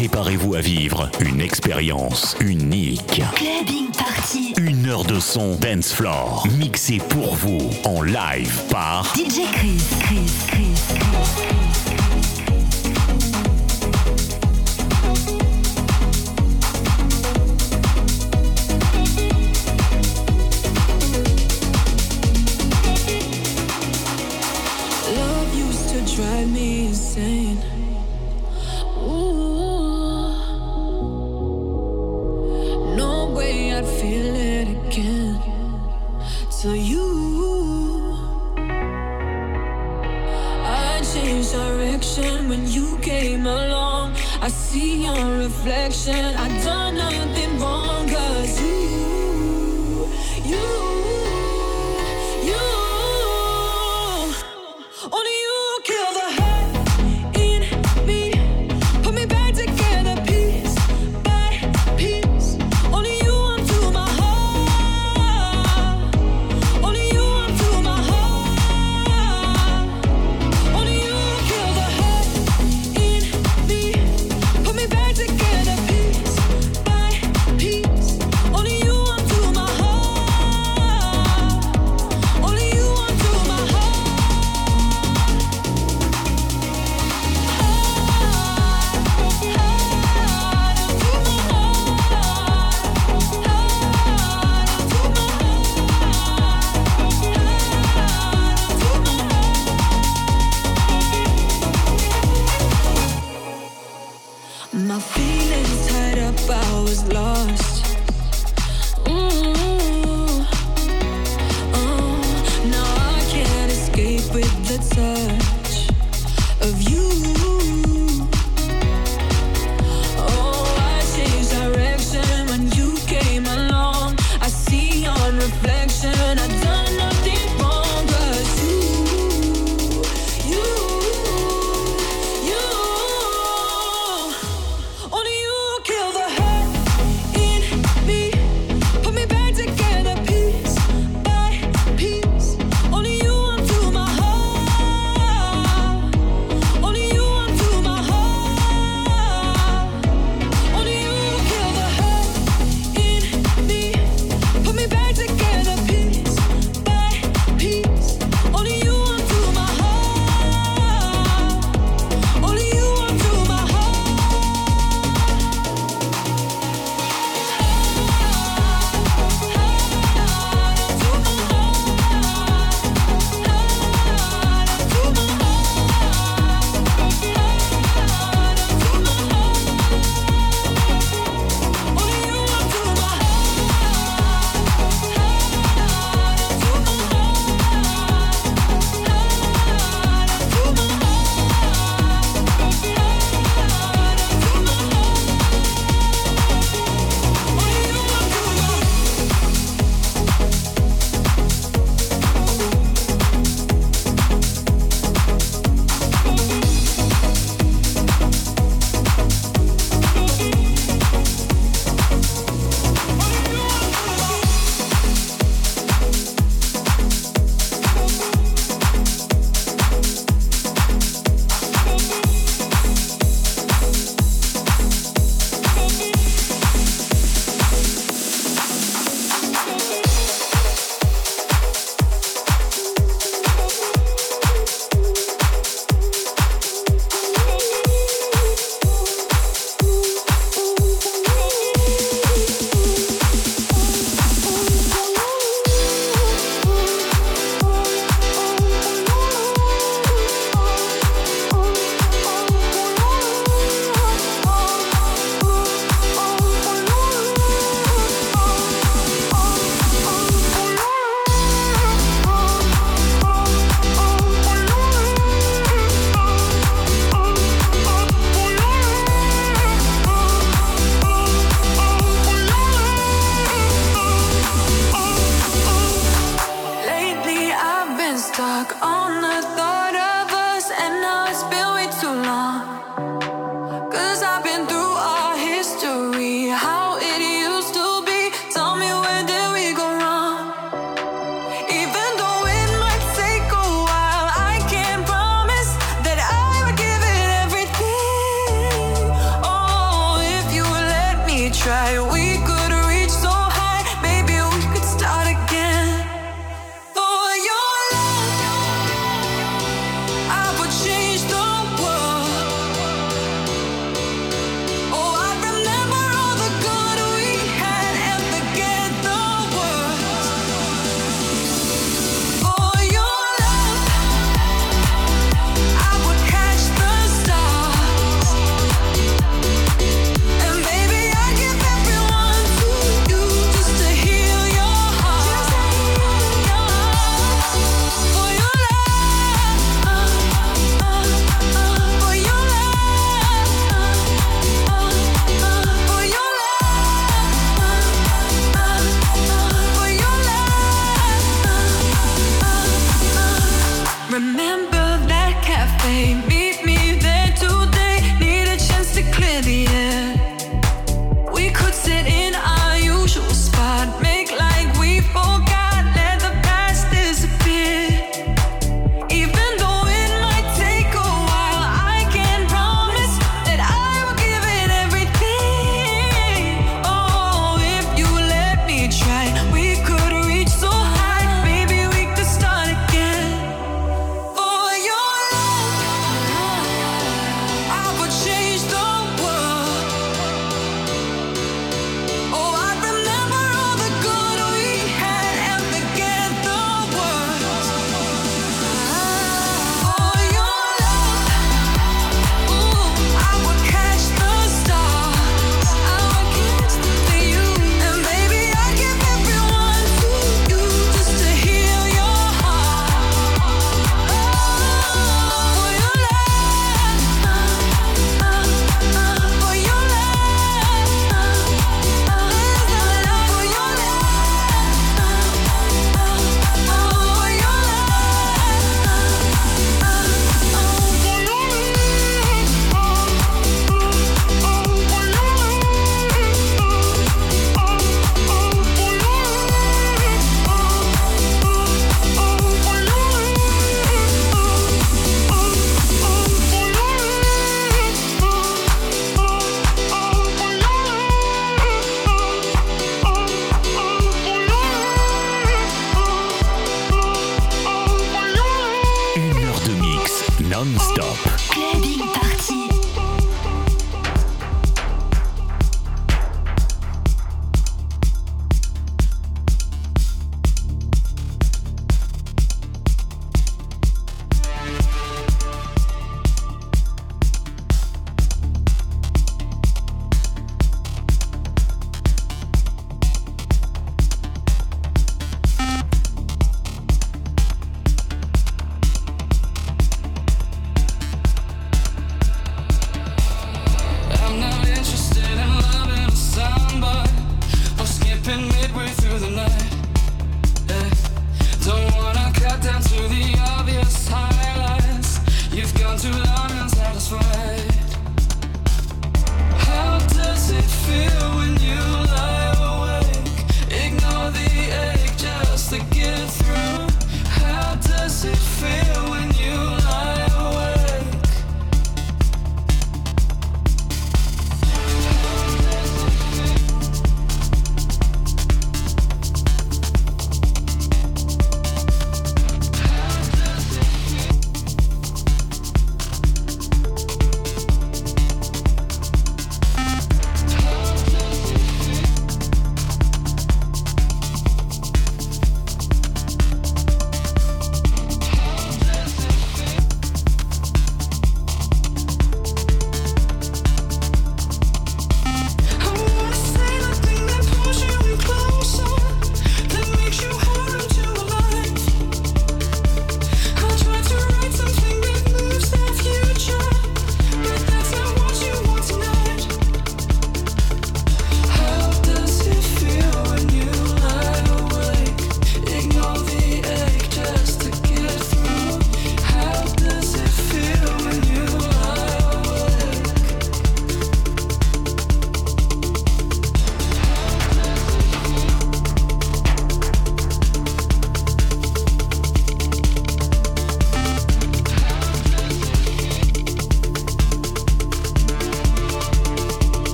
Préparez-vous à vivre une expérience unique. Une heure de son dance floor pour vous en live par DJ Chris. Chris, Chris, Chris. with the touch.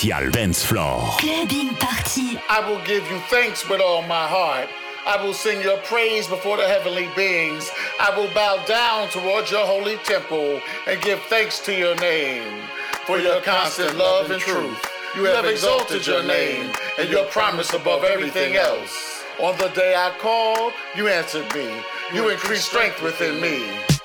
Spécial Dance Floor. Clubbing Party. I will give you thanks with all my heart. I will sing your praise before the heavenly beings. I will bow down towards your holy temple and give thanks to your name. For your constant love and truth, you have exalted your name and your promise above everything else. On the day I called, you answered me. You increased strength within me.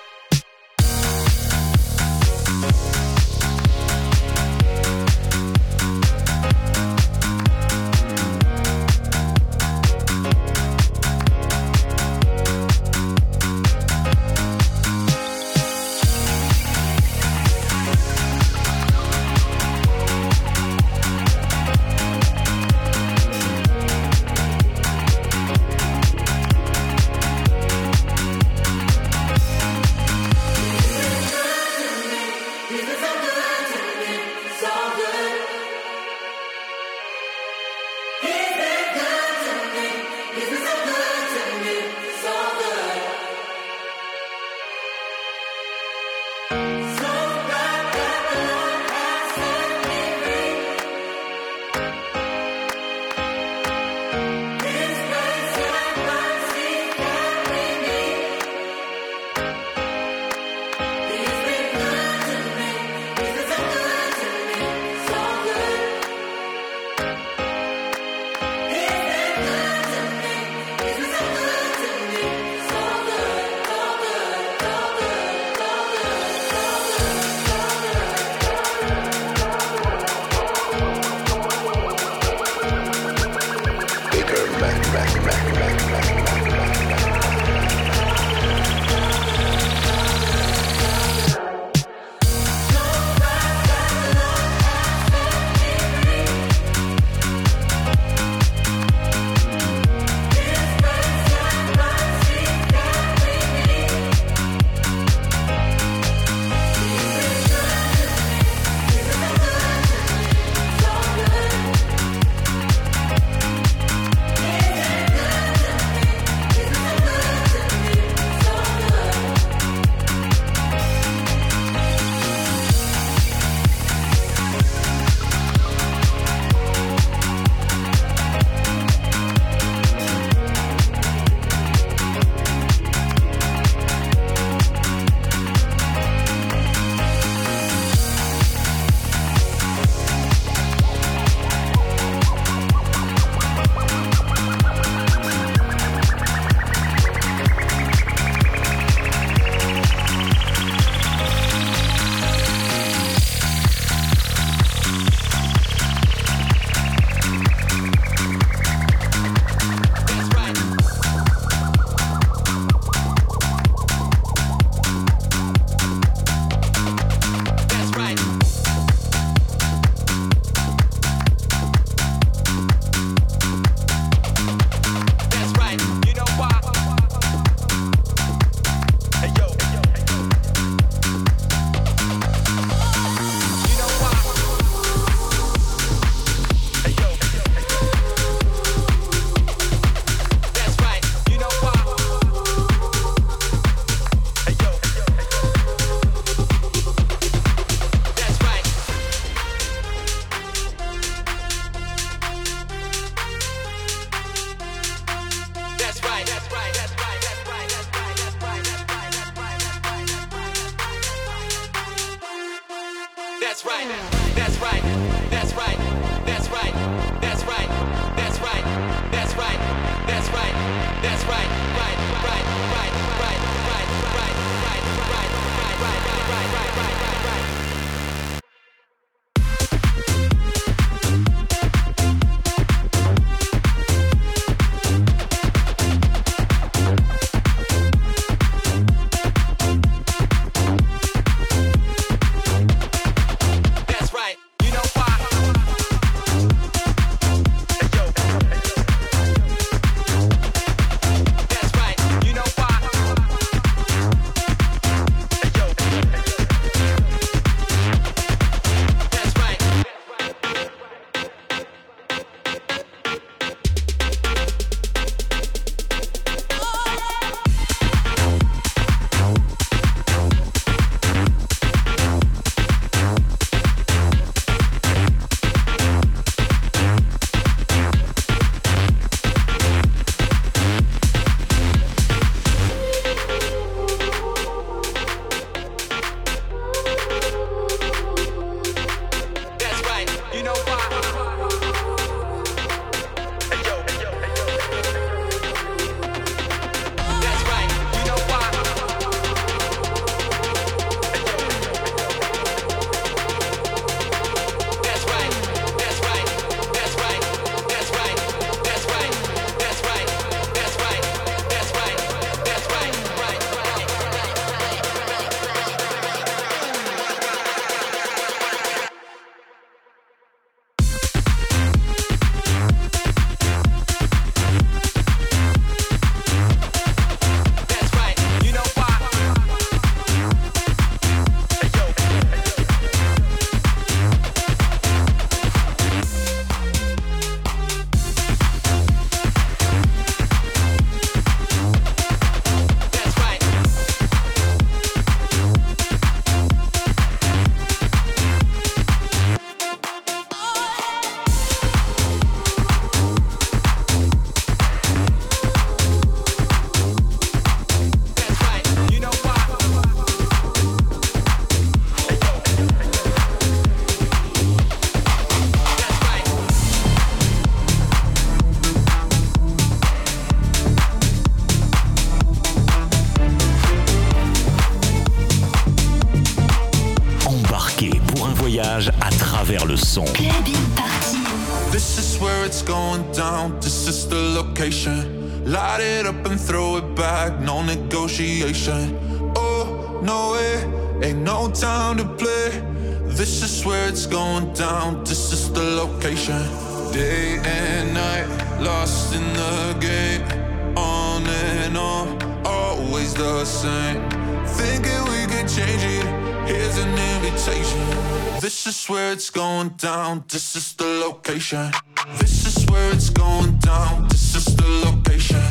Invitation. This is where it's going down, this is the location. This is where it's going down, this is the location.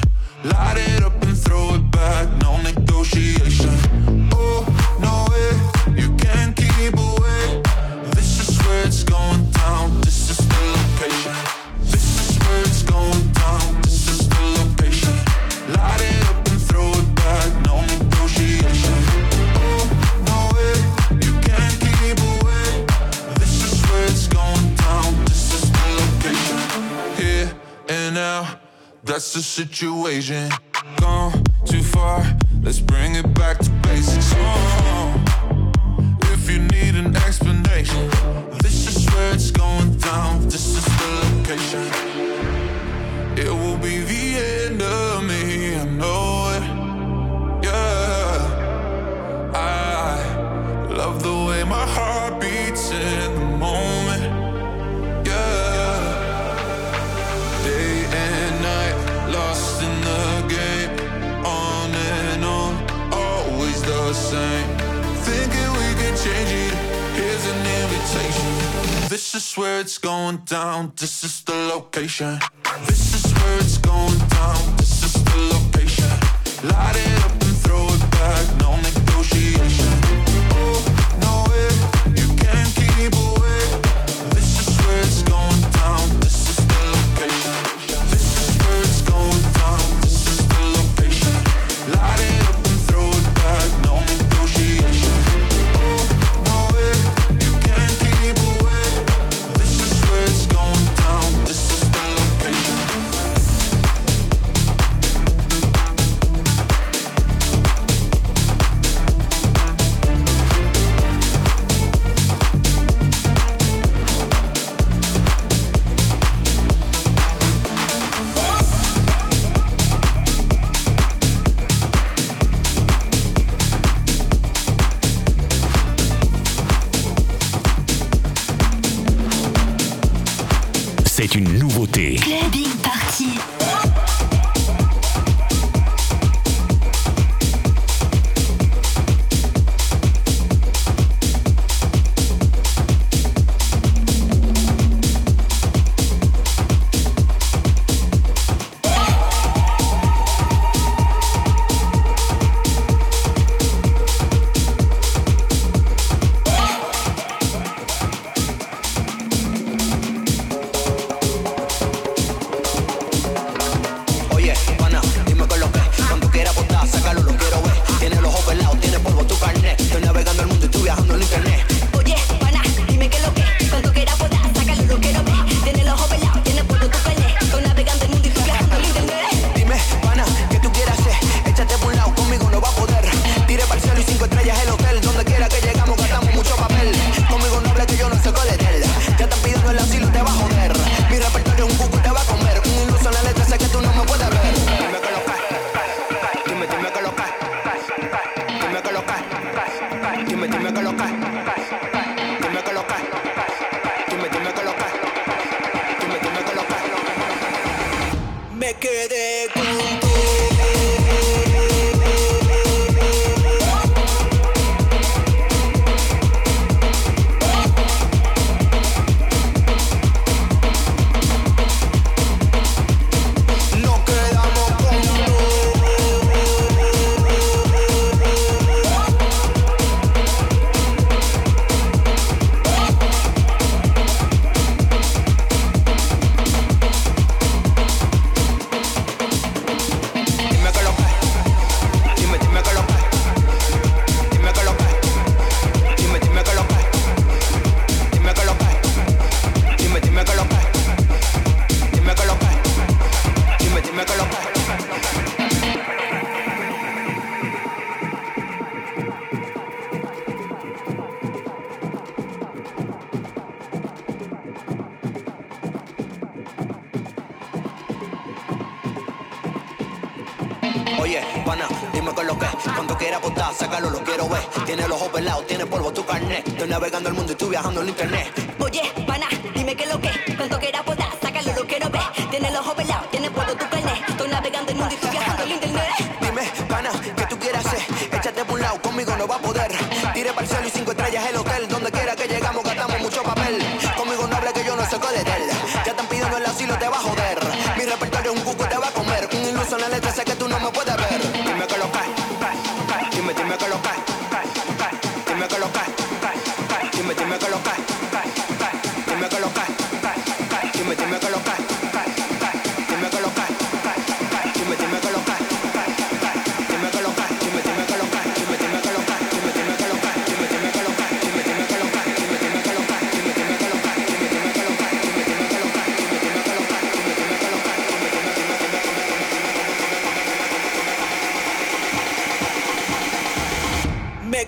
Light it up and throw it back, no negotiation. That's the situation. Gone too far, let's bring it back to basics. Oh, if you need an explanation, this is where it's going down. This is the location. It will be the end of me, I know it. Yeah, I love the way my heart beats same. Thinking we can change it. Here's an invitation. This is where it's going down. This is the location. This is where it's going down. This is the location. Light it up and throw it back. No negotiation.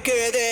que de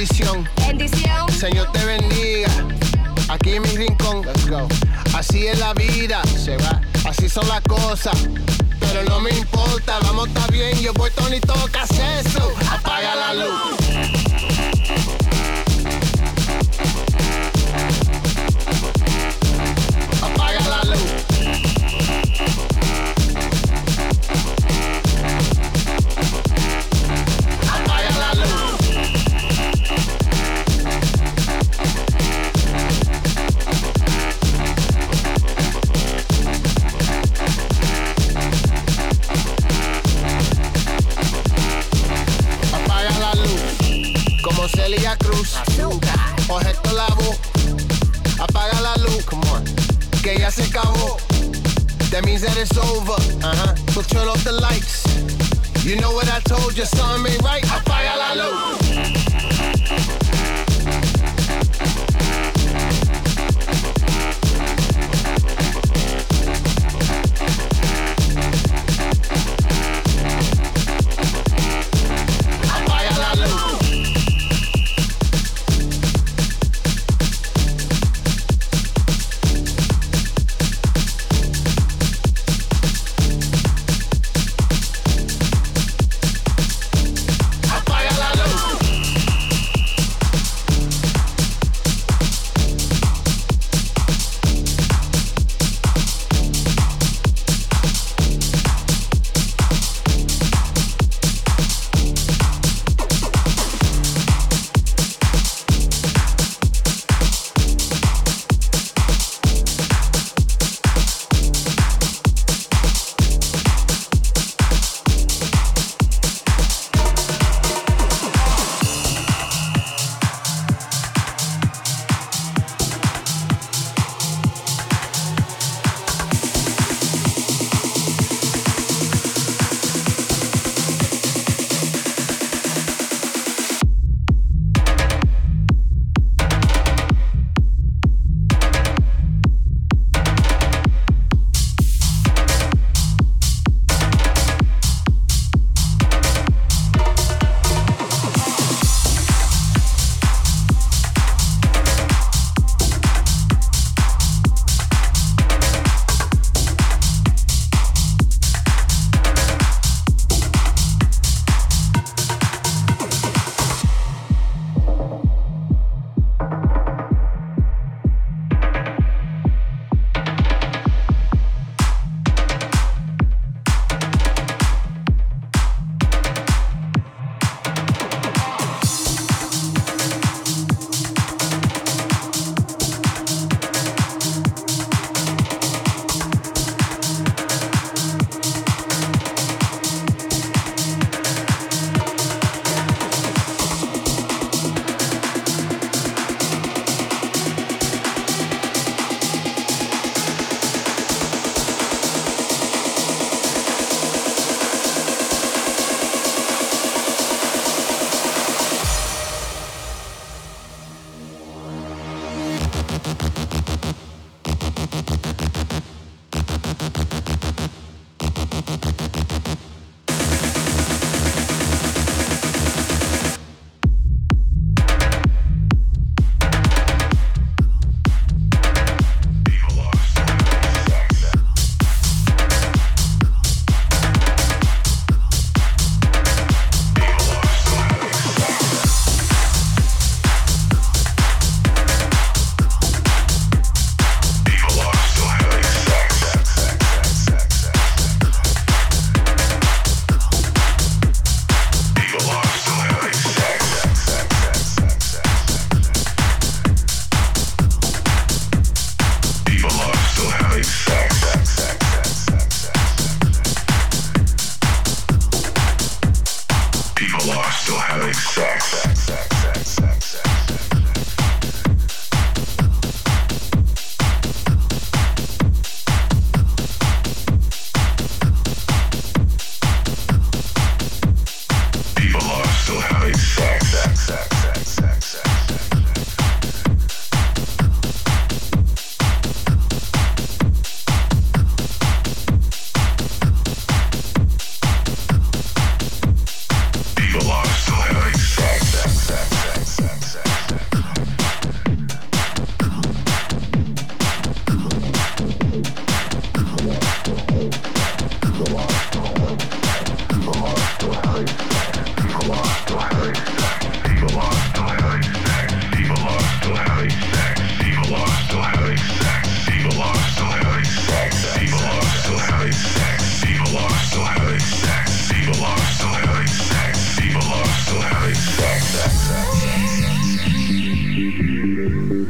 bendición. Señor te bendiga. Aquí en mi rincón. Así es la vida. Se va. Así son las cosas. Pero no me importa. Vamos, está bien. Yo voy Tony, tocas eso. Apaga la luz.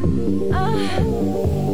Uh.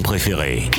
Préféré.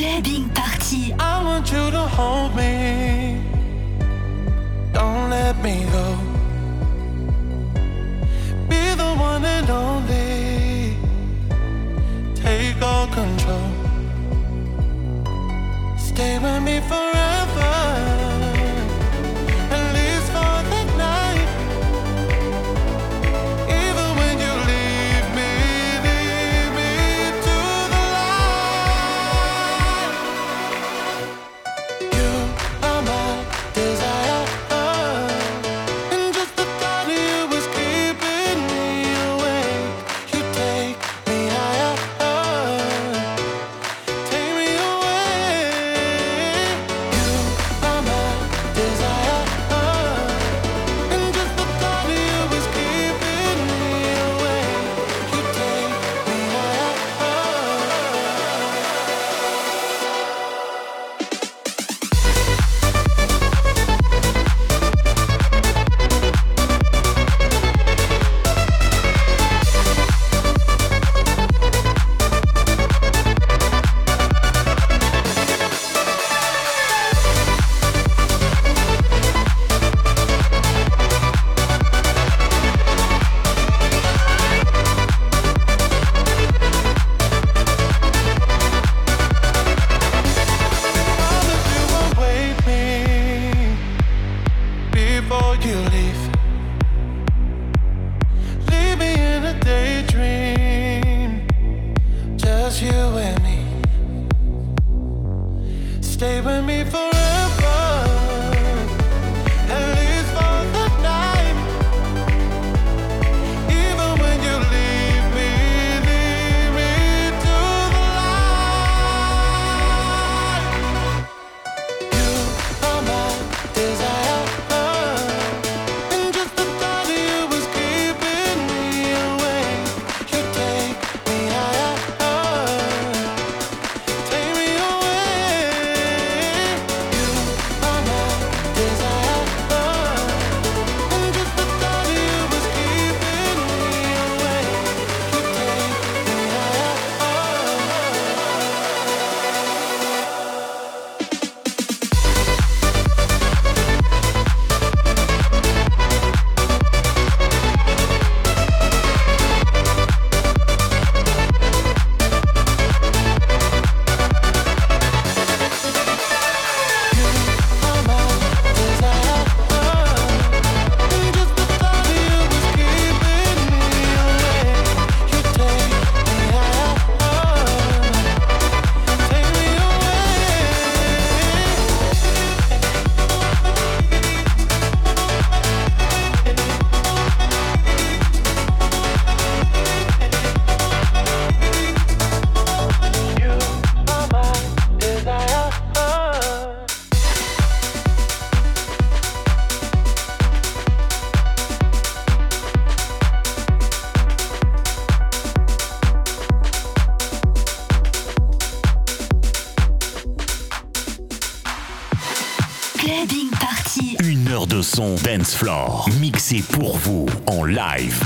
Dance mixé pour vous en live